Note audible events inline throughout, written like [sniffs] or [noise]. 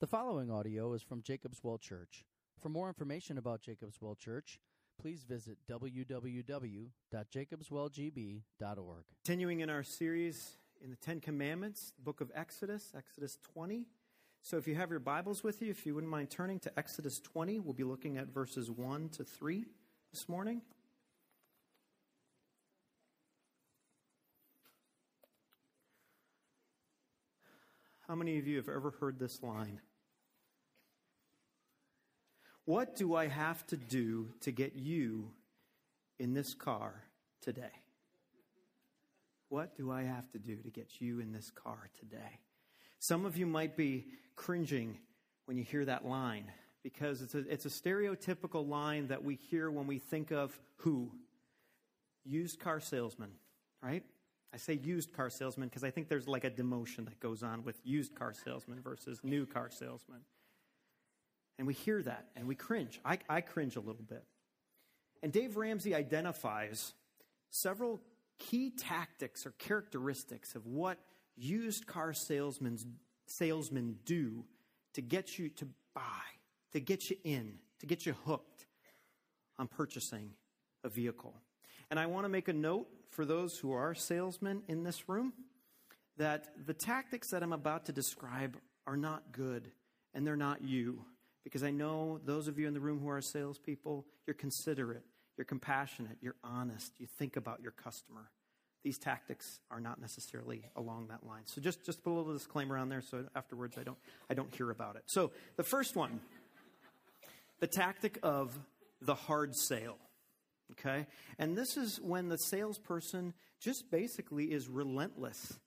The following audio is from Jacob's Well Church. For more information about Jacob's Well Church, please visit www.jacobswellgb.org. Continuing in our series in the Ten Commandments, book of Exodus, Exodus 20. So if you have your Bibles with you, if you wouldn't mind turning to Exodus 20, we'll be looking at verses 1 to 3 this morning. How many of you have ever heard this line? What do I have to do to get you in this car today? What do I have to do to get you in this car today? Some of you might be cringing when you hear that line because it's a, it's a stereotypical line that we hear when we think of who? Used car salesman, right? I say used car salesman because I think there's like a demotion that goes on with used car salesman versus new car salesman. And we hear that and we cringe. I, I cringe a little bit. And Dave Ramsey identifies several key tactics or characteristics of what used car salesmen, salesmen do to get you to buy, to get you in, to get you hooked on purchasing a vehicle. And I want to make a note for those who are salesmen in this room that the tactics that I'm about to describe are not good and they're not you because I know those of you in the room who are salespeople, you're considerate, you're compassionate, you're honest, you think about your customer. These tactics are not necessarily along that line. So just, just put a little disclaimer on there so afterwards I don't, I don't hear about it. So the first one, the tactic of the hard sale. Okay? And this is when the salesperson just basically is relentless.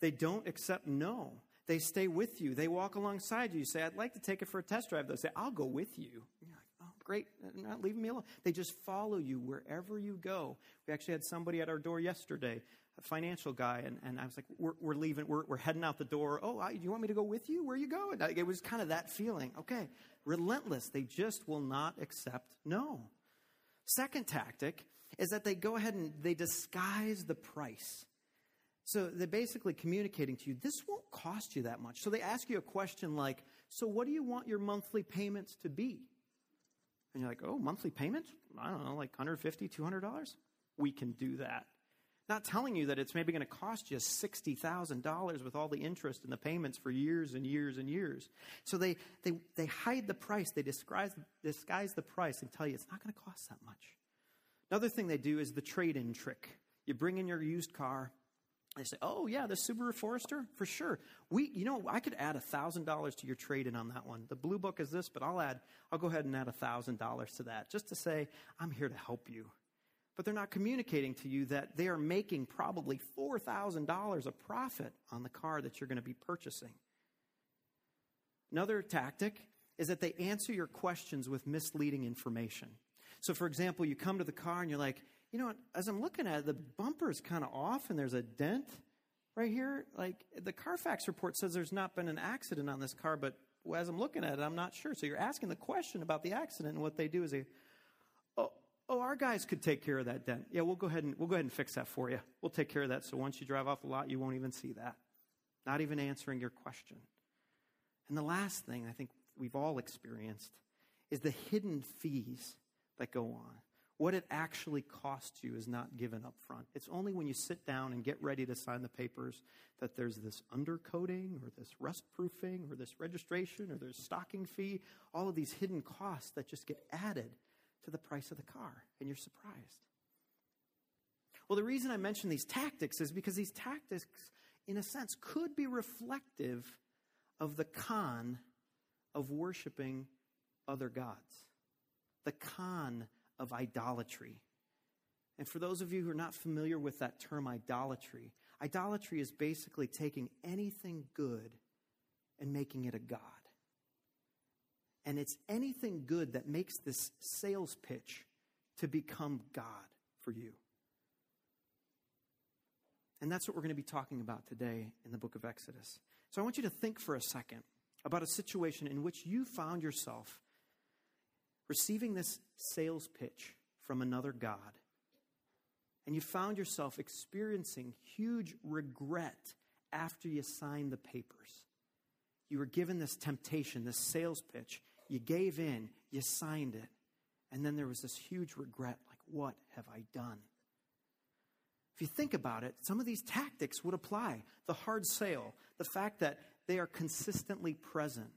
They don't accept no. They stay with you. They walk alongside you. You say, I'd like to take it for a test drive. They'll say, I'll go with you. And you're like, oh, great. Not leaving me alone. They just follow you wherever you go. We actually had somebody at our door yesterday, a financial guy, and, and I was like, we're, we're leaving. We're, we're heading out the door. Oh, I, do you want me to go with you? Where are you going? It was kind of that feeling. Okay. Relentless. They just will not accept no. Second tactic is that they go ahead and they disguise the price. So they're basically communicating to you, this won't cost you that much. So they ask you a question like, So what do you want your monthly payments to be? And you're like, Oh, monthly payments? I don't know, like $150, $200? We can do that. Not telling you that it's maybe going to cost you $60,000 with all the interest and the payments for years and years and years. So they, they, they hide the price, they disguise, disguise the price and tell you it's not going to cost that much. Another thing they do is the trade in trick. You bring in your used car, they say, "Oh yeah, the Subaru Forester for sure. We, you know, I could add thousand dollars to your trade-in on that one. The blue book is this, but I'll add, I'll go ahead and add thousand dollars to that, just to say I'm here to help you." But they're not communicating to you that they are making probably four thousand dollars a profit on the car that you're going to be purchasing. Another tactic is that they answer your questions with misleading information. So, for example, you come to the car and you're like, you know, as I'm looking at it, the bumper is kind of off and there's a dent right here. Like the Carfax report says there's not been an accident on this car, but as I'm looking at it, I'm not sure. So you're asking the question about the accident, and what they do is they, oh, our guys could take care of that dent. Yeah, we'll go ahead and we'll go ahead and fix that for you. We'll take care of that. So once you drive off the lot, you won't even see that. Not even answering your question. And the last thing I think we've all experienced is the hidden fees that go on. What it actually costs you is not given up front. It's only when you sit down and get ready to sign the papers that there's this undercoating or this rust proofing or this registration or there's stocking fee, all of these hidden costs that just get added to the price of the car, and you're surprised. Well, the reason I mention these tactics is because these tactics, in a sense, could be reflective of the con of worshiping other gods. The con of idolatry. And for those of you who are not familiar with that term idolatry, idolatry is basically taking anything good and making it a God. And it's anything good that makes this sales pitch to become God for you. And that's what we're going to be talking about today in the book of Exodus. So I want you to think for a second about a situation in which you found yourself receiving this sales pitch from another God, and you found yourself experiencing huge regret after you signed the papers. You were given this temptation, this sales pitch. You gave in, you signed it. And then there was this huge regret like, what have I done? If you think about it, some of these tactics would apply. The hard sale, the fact that they are consistently present.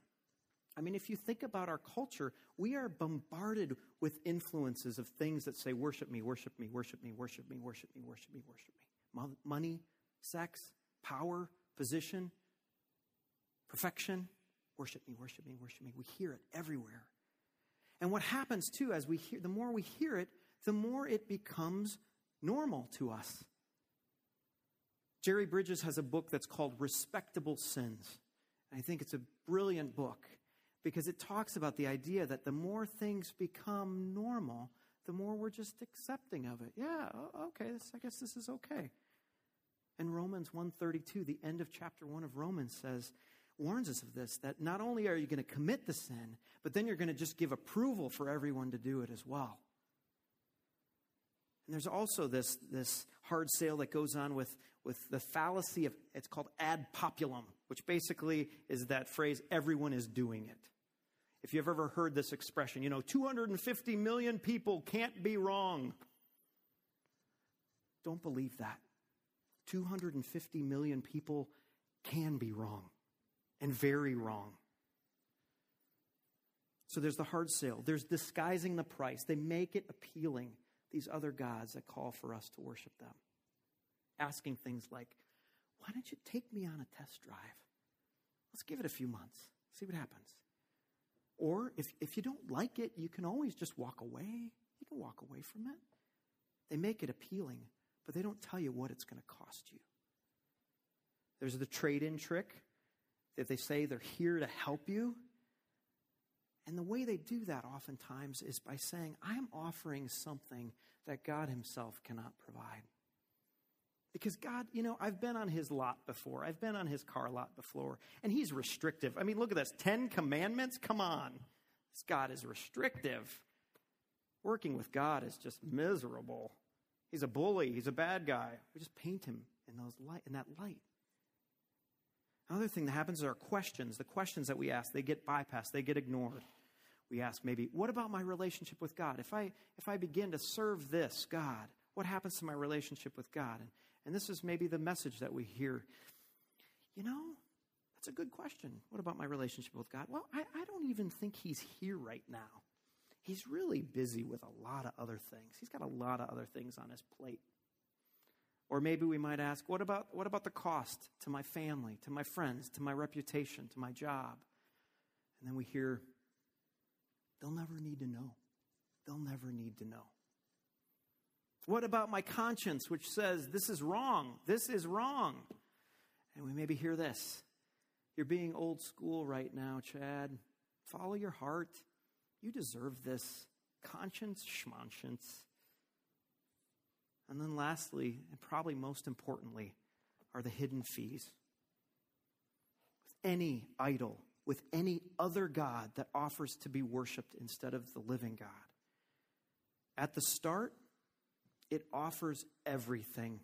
I mean, if you think about our culture, we are bombarded with influences of things that say, worship me, worship me, worship me, worship me, worship me, worship me, worship me. Money, sex, power, position, perfection. Worship me, worship me, worship me. We hear it everywhere. And what happens too, as we hear, the more we hear it, the more it becomes normal to us. Jerry Bridges has a book that's called Respectable Sins. And I think it's a brilliant book because it talks about the idea that the more things become normal, the more we're just accepting of it. Yeah, okay, this, I guess this is okay. And Romans 132, the end of chapter 1 of Romans says, warns us of this that not only are you going to commit the sin, but then you're going to just give approval for everyone to do it as well. And there's also this, this hard sale that goes on with, with the fallacy of, it's called ad populum, which basically is that phrase, everyone is doing it. If you've ever heard this expression, you know, 250 million people can't be wrong. Don't believe that. 250 million people can be wrong and very wrong. So there's the hard sale. There's disguising the price. They make it appealing, these other gods that call for us to worship them. Asking things like, why don't you take me on a test drive? Let's give it a few months, see what happens. Or if, if you don't like it, you can always just walk away. You can walk away from it. They make it appealing, but they don't tell you what it's going to cost you. There's the trade in trick that they say they're here to help you. And the way they do that oftentimes is by saying, I'm offering something that God Himself cannot provide. Because God, you know, I've been on his lot before. I've been on his car lot before. And he's restrictive. I mean, look at this 10 commandments. Come on. This God is restrictive. Working with God is just miserable. He's a bully. He's a bad guy. We just paint him in, those light, in that light. Another thing that happens is our questions. The questions that we ask, they get bypassed, they get ignored. We ask maybe, what about my relationship with God? If I, if I begin to serve this God, what happens to my relationship with God? And and this is maybe the message that we hear. You know, that's a good question. What about my relationship with God? Well, I, I don't even think he's here right now. He's really busy with a lot of other things. He's got a lot of other things on his plate. Or maybe we might ask, what about, what about the cost to my family, to my friends, to my reputation, to my job? And then we hear, they'll never need to know. They'll never need to know. What about my conscience, which says, this is wrong, this is wrong? And we maybe hear this. You're being old school right now, Chad. Follow your heart. You deserve this. Conscience, schmonscience. And then, lastly, and probably most importantly, are the hidden fees. With any idol, with any other God that offers to be worshiped instead of the living God. At the start, it offers everything.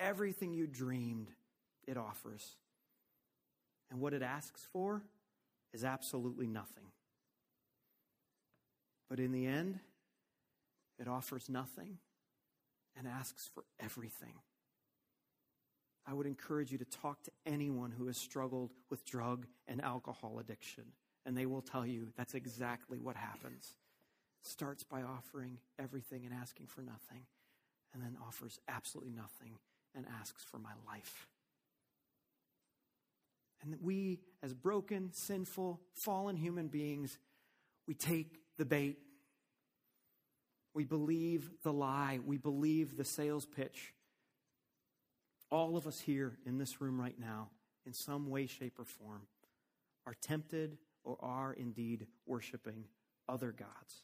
Everything you dreamed, it offers. And what it asks for is absolutely nothing. But in the end, it offers nothing and asks for everything. I would encourage you to talk to anyone who has struggled with drug and alcohol addiction, and they will tell you that's exactly what happens starts by offering everything and asking for nothing, and then offers absolutely nothing and asks for my life. And we, as broken, sinful, fallen human beings, we take the bait. We believe the lie. We believe the sales pitch. All of us here in this room right now, in some way, shape, or form, are tempted or are indeed worshiping other gods.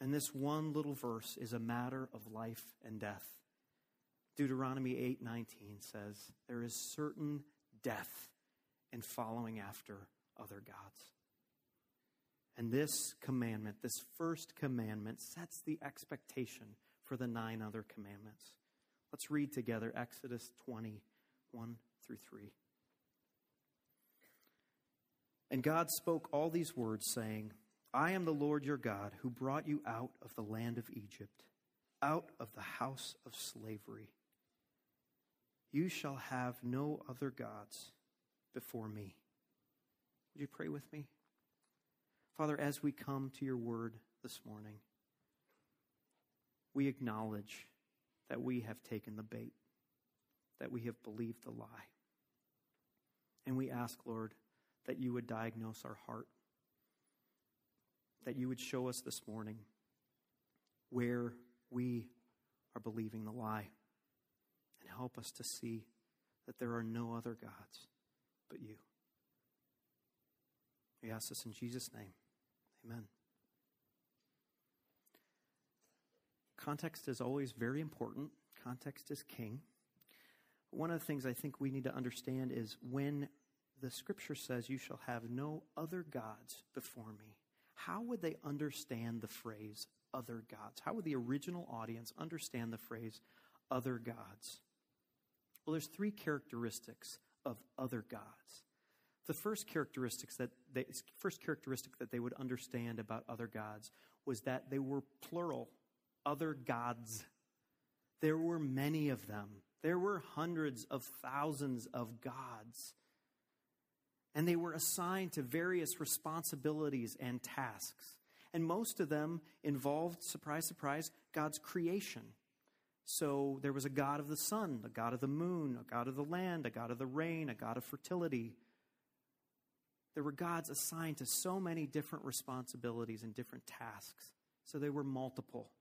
And this one little verse is a matter of life and death. Deuteronomy 8:19 says, "There is certain death in following after other gods." And this commandment, this first commandment, sets the expectation for the nine other commandments. Let's read together Exodus 20, 1 through 3. And God spoke all these words, saying, I am the Lord your God, who brought you out of the land of Egypt, out of the house of slavery. You shall have no other gods before me. Would you pray with me? Father, as we come to your word this morning, we acknowledge that we have taken the bait, that we have believed the lie. And we ask, Lord, that you would diagnose our heart, that you would show us this morning where we are believing the lie, and help us to see that there are no other gods but you. We ask this in Jesus' name. Amen. Context is always very important. Context is king. One of the things I think we need to understand is when the scripture says, You shall have no other gods before me, how would they understand the phrase other gods? How would the original audience understand the phrase other gods? Well, there's three characteristics of other gods. The first characteristics that they, first characteristic that they would understand about other gods was that they were plural, other gods. There were many of them. There were hundreds of thousands of gods. And they were assigned to various responsibilities and tasks. And most of them involved, surprise, surprise, God's creation. So there was a God of the sun, a God of the moon, a God of the land, a God of the rain, a God of fertility. There were gods assigned to so many different responsibilities and different tasks. So they were multiple.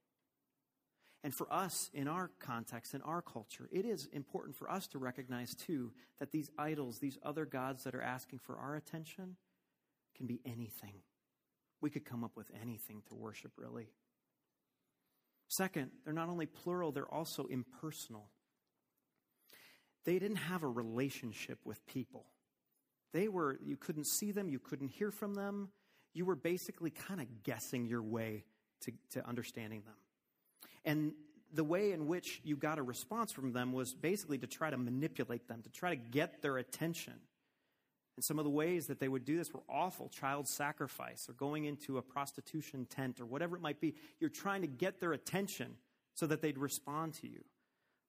And for us, in our context, in our culture, it is important for us to recognize, too, that these idols, these other gods that are asking for our attention, can be anything. We could come up with anything to worship, really. Second, they're not only plural, they're also impersonal. They didn't have a relationship with people. They were, you couldn't see them, you couldn't hear from them. You were basically kind of guessing your way to, to understanding them. And the way in which you got a response from them was basically to try to manipulate them, to try to get their attention. And some of the ways that they would do this were awful child sacrifice or going into a prostitution tent or whatever it might be. You're trying to get their attention so that they'd respond to you.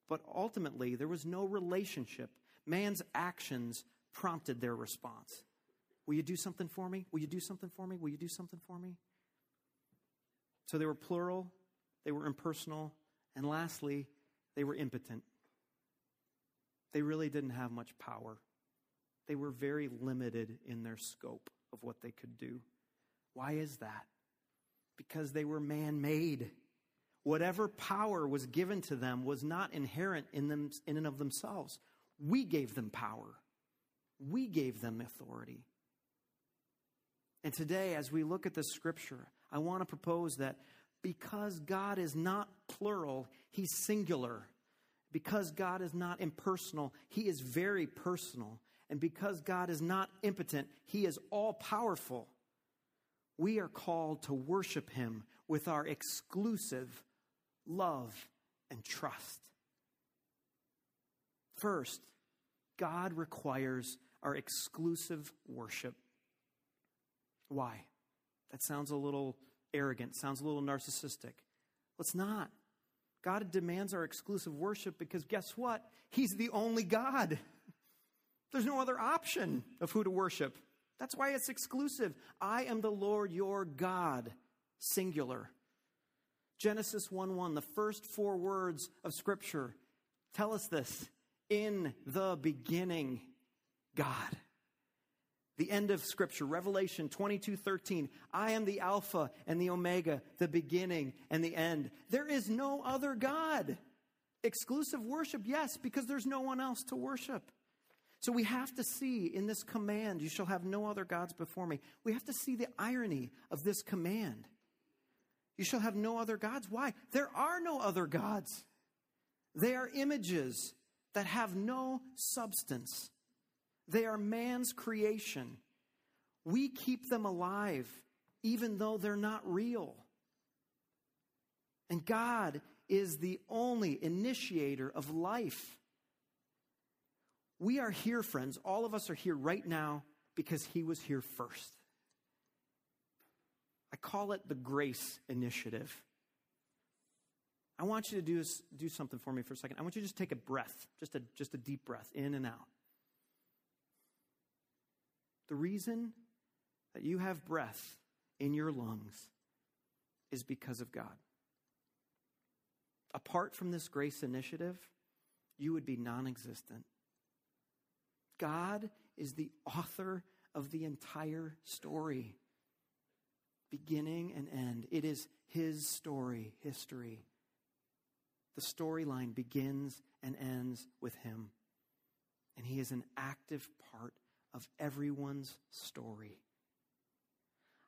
But ultimately, there was no relationship. Man's actions prompted their response. Will you do something for me? Will you do something for me? Will you do something for me? So they were plural, they were impersonal, and lastly, they were impotent. They really didn't have much power. They were very limited in their scope of what they could do. Why is that? Because they were man made. Whatever power was given to them was not inherent in them in and of themselves. We gave them power. We gave them authority. And today, as we look at this scripture, I want to propose that because God is not plural, He's singular. Because God is not impersonal, He is very personal. And because God is not impotent, He is all powerful. We are called to worship Him with our exclusive love and trust. First, God requires our exclusive worship. Why? That sounds a little arrogant, sounds a little narcissistic. Let's not. God demands our exclusive worship because guess what? He's the only God. There's no other option of who to worship. That's why it's exclusive. I am the Lord your God, singular. Genesis 1 1, the first four words of Scripture tell us this. In the beginning, God. The end of Scripture, Revelation 22 13. I am the Alpha and the Omega, the beginning and the end. There is no other God. Exclusive worship, yes, because there's no one else to worship. So we have to see in this command, you shall have no other gods before me. We have to see the irony of this command. You shall have no other gods. Why? There are no other gods. They are images that have no substance. They are man's creation. We keep them alive even though they're not real. And God is the only initiator of life. We are here, friends. All of us are here right now because he was here first. I call it the grace initiative. I want you to do, do something for me for a second. I want you to just take a breath, just a, just a deep breath, in and out. The reason that you have breath in your lungs is because of God. Apart from this grace initiative, you would be non existent. God is the author of the entire story, beginning and end. It is His story, history. The storyline begins and ends with Him. And He is an active part of everyone's story.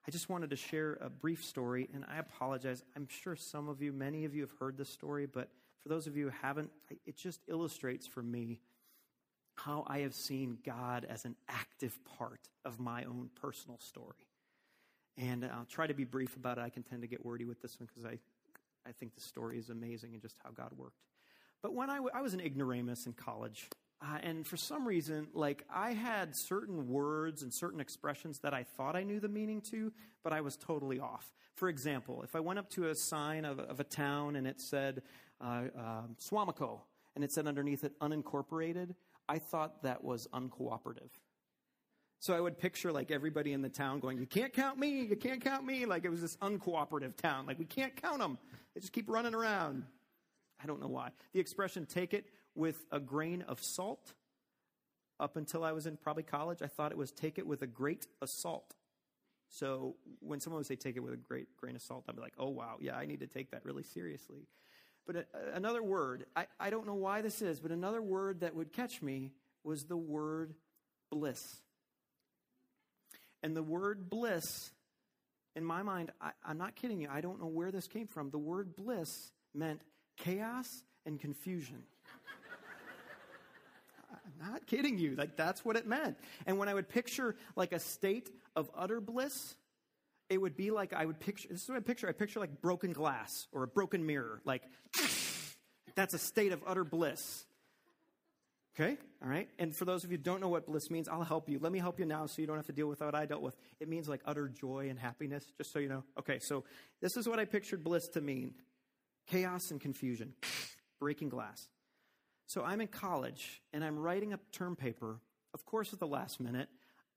I just wanted to share a brief story, and I apologize. I'm sure some of you, many of you, have heard this story, but for those of you who haven't, it just illustrates for me how I have seen God as an active part of my own personal story. And I'll try to be brief about it. I can tend to get wordy with this one because I, I think the story is amazing and just how God worked. But when I, w- I was an ignoramus in college, uh, and for some reason, like I had certain words and certain expressions that I thought I knew the meaning to, but I was totally off. For example, if I went up to a sign of, of a town and it said uh, uh, Suamico, and it said underneath it unincorporated, I thought that was uncooperative. So I would picture like everybody in the town going, "You can't count me! You can't count me!" Like it was this uncooperative town. Like we can't count them. They just keep running around. I don't know why. The expression "take it with a grain of salt." Up until I was in probably college, I thought it was "take it with a great assault." So when someone would say "take it with a great grain of salt," I'd be like, "Oh wow, yeah, I need to take that really seriously." But a, another word, I, I don't know why this is, but another word that would catch me was the word bliss. And the word bliss, in my mind, I, I'm not kidding you, I don't know where this came from. The word bliss meant chaos and confusion. Not kidding you. Like, that's what it meant. And when I would picture like a state of utter bliss, it would be like I would picture this is what I picture. I picture like broken glass or a broken mirror. Like [laughs] that's a state of utter bliss. Okay? All right? And for those of you who don't know what bliss means, I'll help you. Let me help you now so you don't have to deal with what I dealt with. It means like utter joy and happiness, just so you know. Okay, so this is what I pictured bliss to mean chaos and confusion, [sniffs] breaking glass. So I'm in college and I'm writing a term paper, of course, at the last minute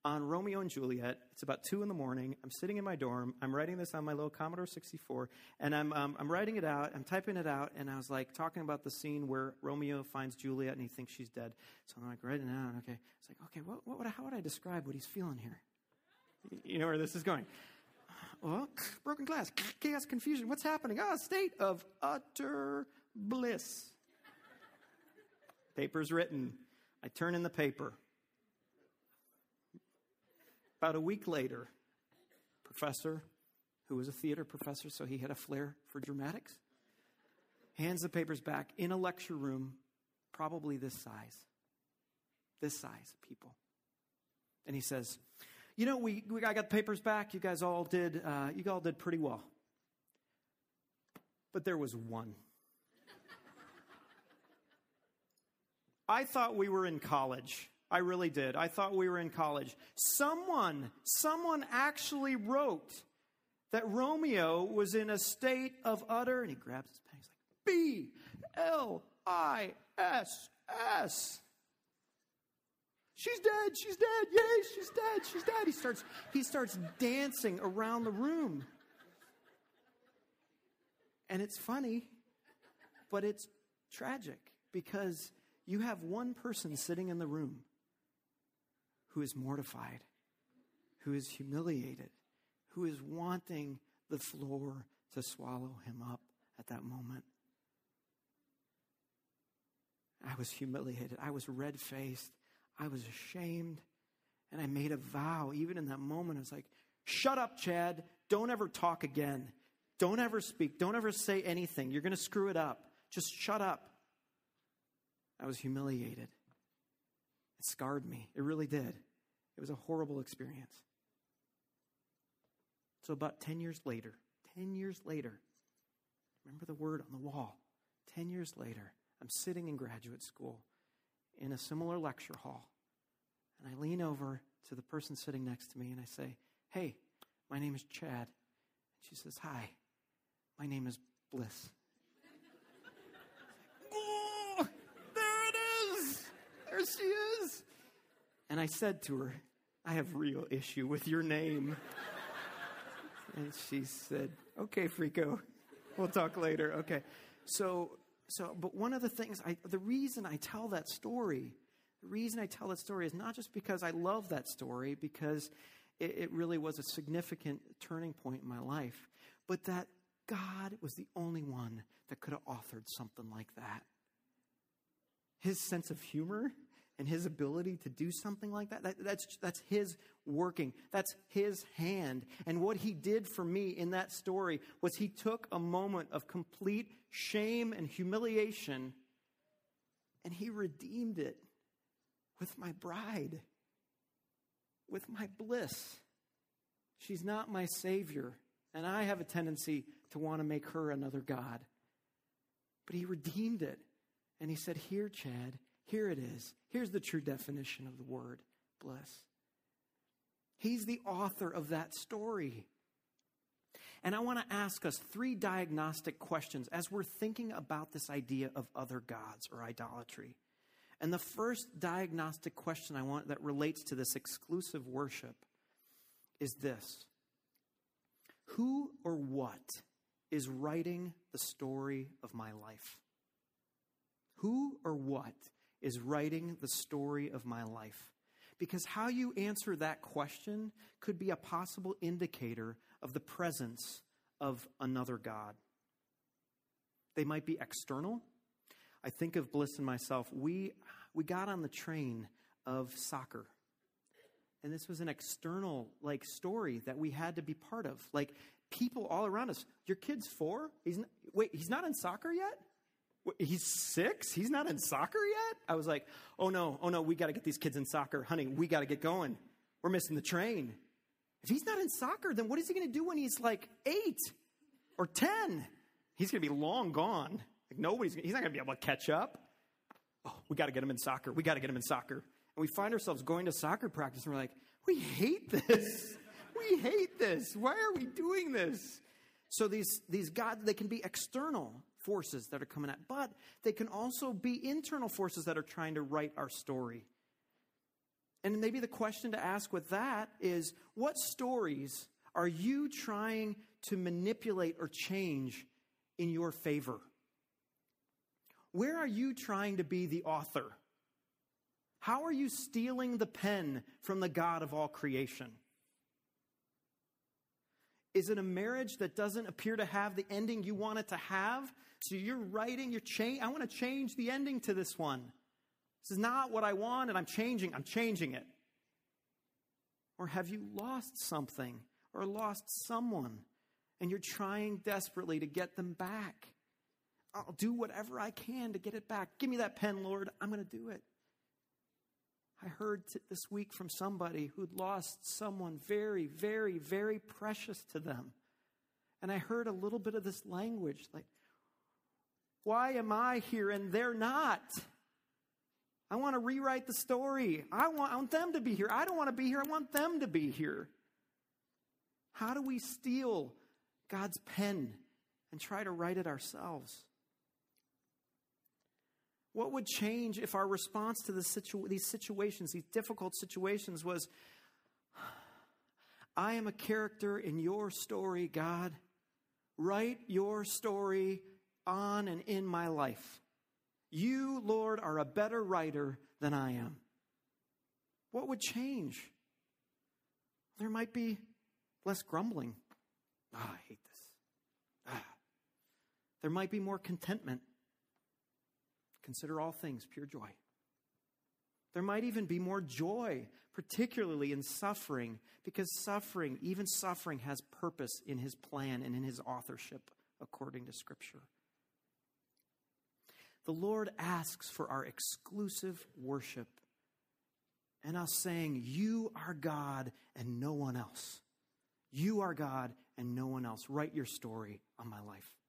on Romeo and Juliet. It's about two in the morning. I'm sitting in my dorm. I'm writing this on my little Commodore 64, and I'm um, I'm writing it out. I'm typing it out, and I was like talking about the scene where Romeo finds Juliet and he thinks she's dead. So I'm like writing it out. Okay, it's like okay, what, what would how would I describe what he's feeling here? You know where this is going. Well, broken glass, chaos, confusion. What's happening? Ah, state of utter bliss. Paper's written. I turn in the paper. About a week later, professor, who was a theater professor, so he had a flair for dramatics, hands the papers back in a lecture room, probably this size. This size, of people. And he says, You know, we, we I got the papers back. You guys all did, uh, you all did pretty well. But there was one. I thought we were in college. I really did. I thought we were in college. Someone, someone actually wrote that Romeo was in a state of utter, and he grabs his pen. He's like, B L I S S. She's dead. She's dead. Yay, she's dead. She's dead. He starts, he starts dancing around the room. And it's funny, but it's tragic because you have one person sitting in the room who is mortified, who is humiliated, who is wanting the floor to swallow him up at that moment. I was humiliated. I was red faced. I was ashamed. And I made a vow, even in that moment. I was like, shut up, Chad. Don't ever talk again. Don't ever speak. Don't ever say anything. You're going to screw it up. Just shut up. I was humiliated. It scarred me. It really did. It was a horrible experience. So, about 10 years later, 10 years later, remember the word on the wall. 10 years later, I'm sitting in graduate school in a similar lecture hall, and I lean over to the person sitting next to me and I say, Hey, my name is Chad. And she says, Hi, my name is Bliss. oh, there it is. There she is. And I said to her, I have real issue with your name. and she said, Okay, Frico, we'll talk later. Okay. So, so, but one of the things, I, the reason I tell that story, the reason I tell that story is not just because I love that story, because it, it really was a significant turning point in my life, but that God was the only one that could have authored something like that. His sense of humor and his ability to do something like that, that, that's, that's his working. That's his hand. And what he did for me in that story was he took a moment of complete shame and humiliation and he redeemed it with my bride, with my bliss. She's not my savior, and I have a tendency to want to make her another God. But he redeemed it. And he said, Here, Chad, here it is. Here's the true definition of the word bliss. He's the author of that story. And I want to ask us three diagnostic questions as we're thinking about this idea of other gods or idolatry. And the first diagnostic question I want that relates to this exclusive worship is this Who or what is writing the story of my life? Who or what is writing the story of my life? Because how you answer that question could be a possible indicator of the presence of another God. They might be external. I think of Bliss and myself. We, we got on the train of soccer. And this was an external like story that we had to be part of. Like people all around us. Your kid's four? He's not, wait, he's not in soccer yet? He's six? He's not in soccer yet? I was like, oh no, oh no, we got to get these kids in soccer. Honey, we got to get going. We're missing the train. If he's not in soccer, then what is he going to do when he's like eight or 10? He's going to be long gone. Like nobody's, he's not going to be able to catch up. Oh, we got to get him in soccer. We got to get him in soccer. And we find ourselves going to soccer practice and we're like, we hate this. [laughs] we hate this. Why are we doing this? So these, these gods, they can be external forces that are coming at, but they can also be internal forces that are trying to write our story. And maybe the question to ask with that is what stories are you trying to manipulate or change in your favor? Where are you trying to be the author? How are you stealing the pen from the God of all creation? Is it a marriage that doesn't appear to have the ending you want it to have? So you're writing, you're change. I want to change the ending to this one. This is not what I want, and I'm changing. I'm changing it. Or have you lost something or lost someone, and you're trying desperately to get them back? I'll do whatever I can to get it back. Give me that pen, Lord. I'm going to do it. I heard this week from somebody who'd lost someone very, very, very precious to them. And I heard a little bit of this language like, why am I here and they're not? I want to rewrite the story. I want, I want them to be here. I don't want to be here. I want them to be here. How do we steal God's pen and try to write it ourselves? What would change if our response to situ- these situations, these difficult situations, was I am a character in your story, God. Write your story on and in my life. You, Lord, are a better writer than I am. What would change? There might be less grumbling. Ah, oh, I hate this. Ah. There might be more contentment. Consider all things pure joy. There might even be more joy, particularly in suffering, because suffering, even suffering, has purpose in his plan and in his authorship, according to Scripture. The Lord asks for our exclusive worship and us saying, You are God and no one else. You are God and no one else. Write your story on my life.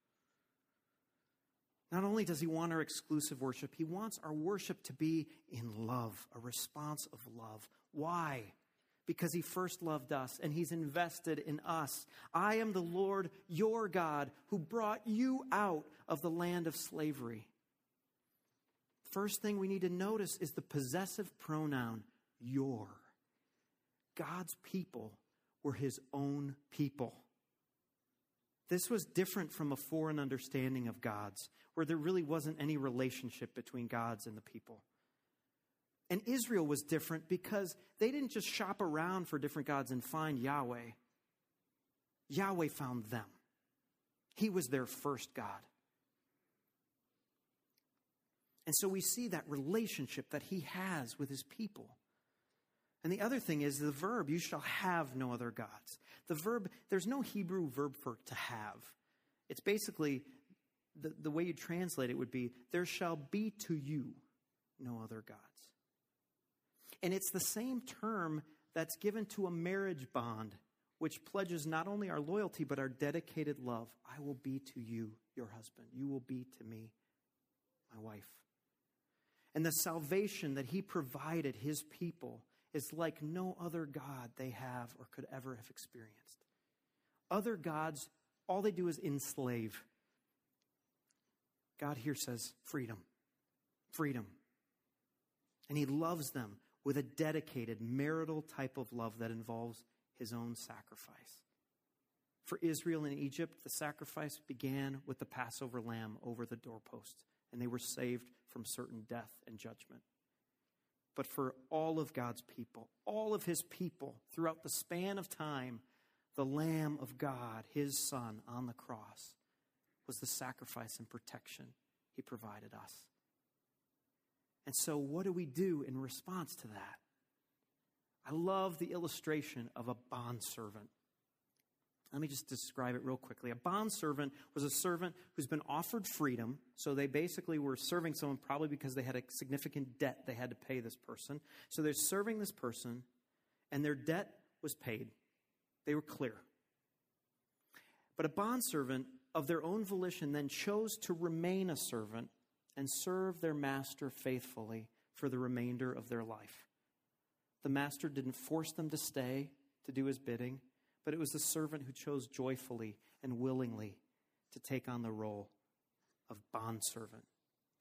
Not only does he want our exclusive worship, he wants our worship to be in love, a response of love. Why? because he first loved us and he's invested in us. I am the Lord your God who brought you out of the land of slavery. First thing we need to notice is the possessive pronoun your. God's people were his own people. This was different from a foreign understanding of God's, where there really wasn't any relationship between God's and the people. And Israel was different because they didn't just shop around for different gods and find Yahweh. Yahweh found them. He was their first God. And so we see that relationship that he has with his people. And the other thing is the verb, you shall have no other gods. The verb, there's no Hebrew verb for to have. It's basically the, the way you translate it would be, there shall be to you no other gods. And it's the same term that's given to a marriage bond, which pledges not only our loyalty, but our dedicated love. I will be to you, your husband. You will be to me, my wife. And the salvation that he provided his people is like no other God they have or could ever have experienced. Other gods, all they do is enslave. God here says freedom, freedom. And he loves them with a dedicated marital type of love that involves his own sacrifice. For Israel in Egypt, the sacrifice began with the Passover lamb over the doorpost, and they were saved from certain death and judgment. But for all of God's people, all of his people throughout the span of time, the Lamb of God, his Son on the cross, was the sacrifice and protection he provided us. And so, what do we do in response to that? I love the illustration of a bondservant. Let me just describe it real quickly. A bondservant was a servant who's been offered freedom. So they basically were serving someone probably because they had a significant debt they had to pay this person. So they're serving this person, and their debt was paid. They were clear. But a bondservant of their own volition then chose to remain a servant and serve their master faithfully for the remainder of their life. The master didn't force them to stay to do his bidding, but it was the servant who chose joyfully and willingly to take on the role of bondservant.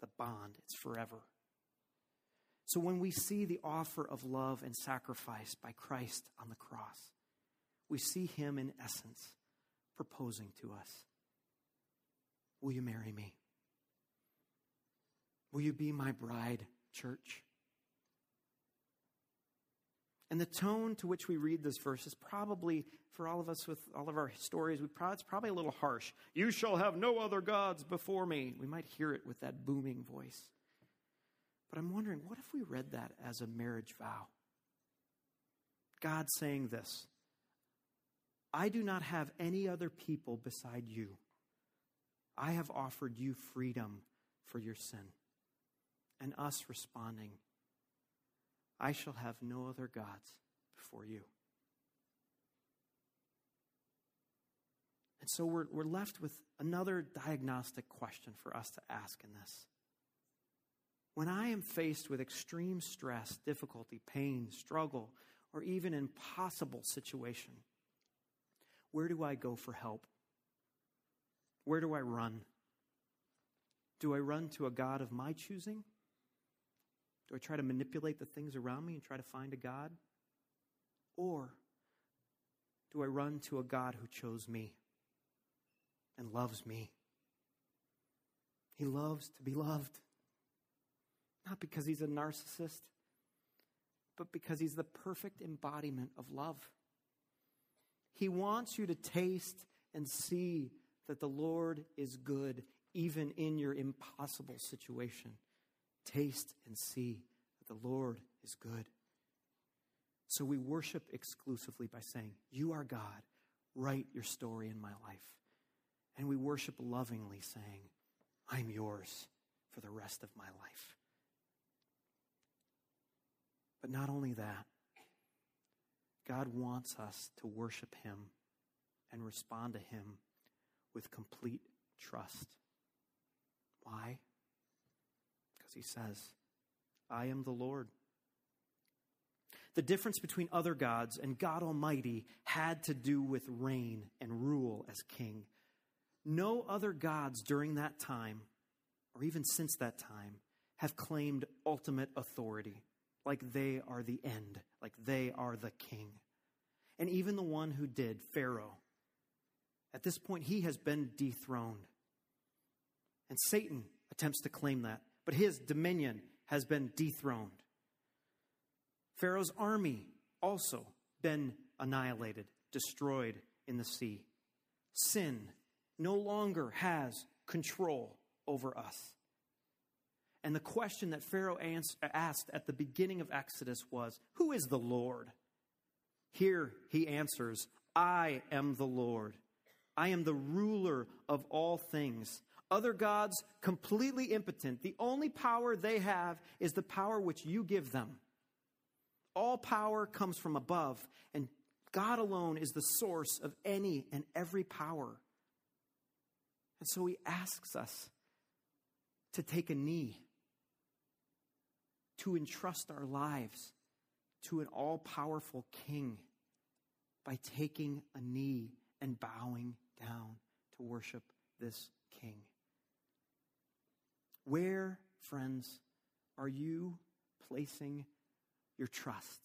The bond, it's forever. So when we see the offer of love and sacrifice by Christ on the cross, we see him in essence proposing to us Will you marry me? Will you be my bride, church? And the tone to which we read this verse is probably, for all of us with all of our stories, we it's probably a little harsh. You shall have no other gods before me. We might hear it with that booming voice. But I'm wondering, what if we read that as a marriage vow? God saying this I do not have any other people beside you. I have offered you freedom for your sin and us responding, I shall have no other gods before you. And so we're, we're left with another diagnostic question for us to ask in this. When I am faced with extreme stress, difficulty, pain, struggle, or even impossible situation, where do I go for help? Where do I run? Do I run to a God of my choosing? Do I try to manipulate the things around me and try to find a God? Or do I run to a God who chose me and loves me? He loves to be loved. Not because he's a narcissist, but because he's the perfect embodiment of love. He wants you to taste and see that the Lord is good, even in your impossible situation. Taste and see that the Lord is good. So we worship exclusively by saying, You are God. Write your story in my life. And we worship lovingly, saying, I'm yours for the rest of my life. But not only that, God wants us to worship Him and respond to Him with complete trust. Why? Because he says, I am the Lord. The difference between other gods and God Almighty had to do with reign and rule as king. No other gods during that time, or even since that time, have claimed ultimate authority, like they are the end, like they are the king. And even the one who did, Pharaoh, at this point, he has been dethroned. And Satan attempts to claim that, but his dominion has been dethroned. Pharaoh's army also been annihilated, destroyed in the sea. Sin no longer has control over us. And the question that Pharaoh asked at the beginning of Exodus was, Who is the Lord? Here he answers, I am the Lord. I am the ruler of all things. Other gods, completely impotent. The only power they have is the power which you give them. All power comes from above, and God alone is the source of any and every power. And so he asks us to take a knee, to entrust our lives to an all powerful king by taking a knee and bowing down to worship this king. Where, friends, are you placing your trust?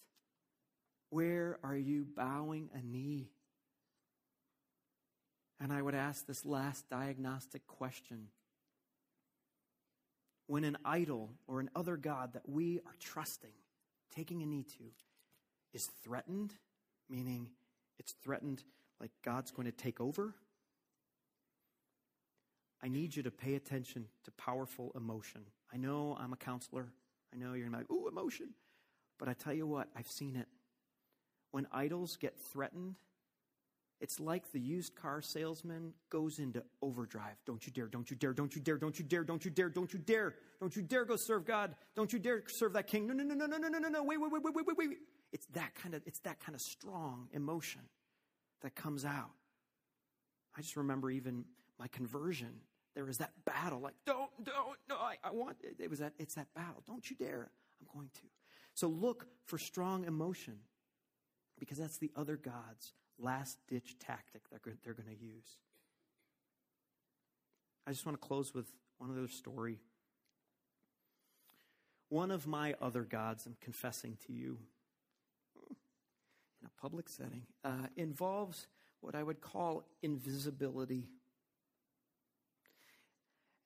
Where are you bowing a knee? And I would ask this last diagnostic question. When an idol or an other God that we are trusting, taking a knee to, is threatened, meaning it's threatened like God's going to take over, I need you to pay attention to powerful emotion. I know I'm a counselor. I know you're like, ooh, emotion. But I tell you what, I've seen it. When idols get threatened, it's like the used car salesman goes into overdrive. Don't you dare, don't you dare, don't you dare, don't you dare, don't you dare, don't you dare, don't you dare go serve God. Don't you dare serve that king. No, no, no, no, no, no, no, no, no. Wait, wait, wait, wait, wait, wait, wait. It's that kind of it's that kind of strong emotion that comes out. I just remember even my conversion. There was that battle, like, don't, don't, no, I, I want it. it was that it's that battle. Don't you dare. I'm going to. So look for strong emotion because that's the other God's last ditch tactic that they're going to use. I just want to close with one other story. One of my other gods, I'm confessing to you in a public setting, uh, involves what I would call invisibility.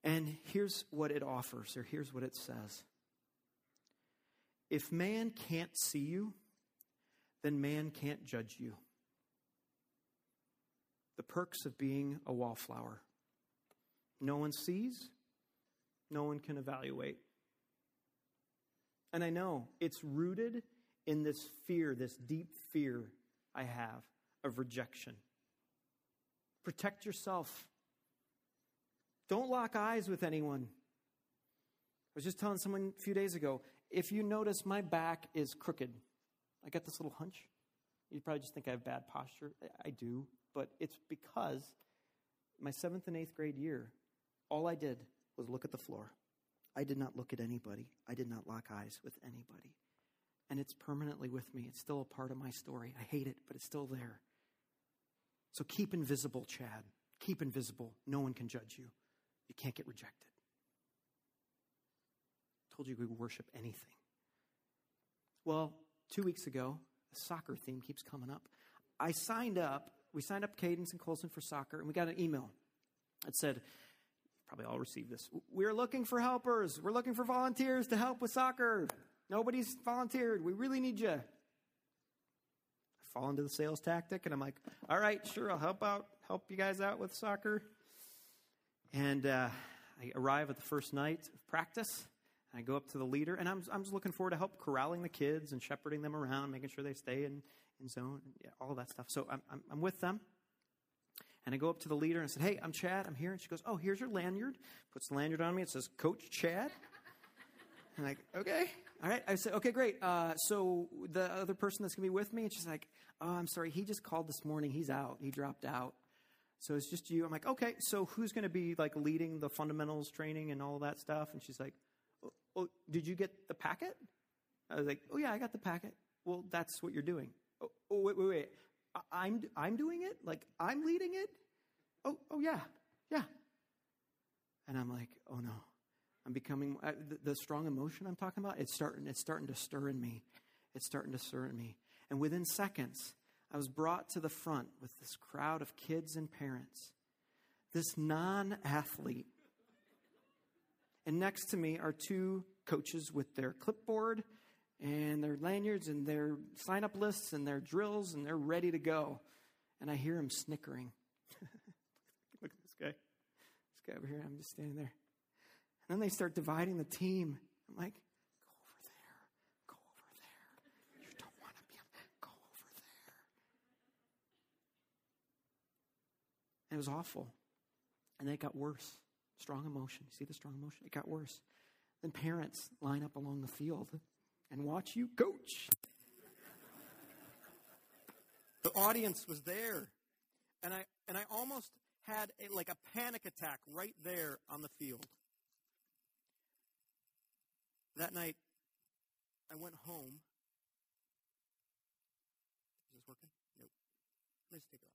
And here's what it offers, or here's what it says If man can't see you, then man can't judge you. The perks of being a wallflower no one sees, no one can evaluate. And I know it's rooted in this fear, this deep fear I have of rejection. Protect yourself. Don't lock eyes with anyone. I was just telling someone a few days ago if you notice my back is crooked, I got this little hunch. You probably just think I have bad posture. I do, but it's because my seventh and eighth grade year, all I did was look at the floor. I did not look at anybody. I did not lock eyes with anybody. And it's permanently with me. It's still a part of my story. I hate it, but it's still there. So keep invisible, Chad. Keep invisible. No one can judge you. You can't get rejected. I told you we worship anything. Well, two weeks ago, the soccer theme keeps coming up. I signed up, we signed up Cadence and Colson for soccer, and we got an email that said, probably all received this. We're looking for helpers. We're looking for volunteers to help with soccer. Nobody's volunteered. We really need you. I fall into the sales tactic, and I'm like, all right, sure, I'll help out, help you guys out with soccer. And uh, I arrive at the first night of practice. I go up to the leader, and I'm, I'm just looking forward to help corralling the kids and shepherding them around, making sure they stay in, in zone, and yeah, all that stuff. So I'm, I'm, I'm with them. And I go up to the leader and I said, Hey, I'm Chad. I'm here. And she goes, Oh, here's your lanyard. Puts the lanyard on me. It says, Coach Chad. [laughs] I'm like, Okay. All right. I said, Okay, great. Uh, so the other person that's going to be with me, and she's like, Oh, I'm sorry. He just called this morning. He's out. He dropped out. So it's just you. I'm like, Okay. So who's going to be like leading the fundamentals training and all that stuff? And she's like, oh, oh, did you get the packet? I was like, Oh, yeah, I got the packet. Well, that's what you're doing. Oh, oh wait, wait, wait. I- I'm, I'm doing it? Like, I'm leading it? Oh, oh, yeah, yeah. And I'm like, oh no. I'm becoming uh, the, the strong emotion I'm talking about. It's starting. It's starting to stir in me. It's starting to stir in me. And within seconds, I was brought to the front with this crowd of kids and parents. This non-athlete, and next to me are two coaches with their clipboard and their lanyards and their sign-up lists and their drills, and they're ready to go. And I hear him snickering. [laughs] Look at this guy. This guy over here. I'm just standing there. And then they start dividing the team. I'm like, go over there. Go over there. You don't want to be on Go over there. And it was awful. And then it got worse. Strong emotion. You see the strong emotion? It got worse. Then parents line up along the field and watch you coach. The audience was there. And I and I almost had a, like a panic attack right there on the field. That night, I went home. Is this working? Nope. Let's take it off.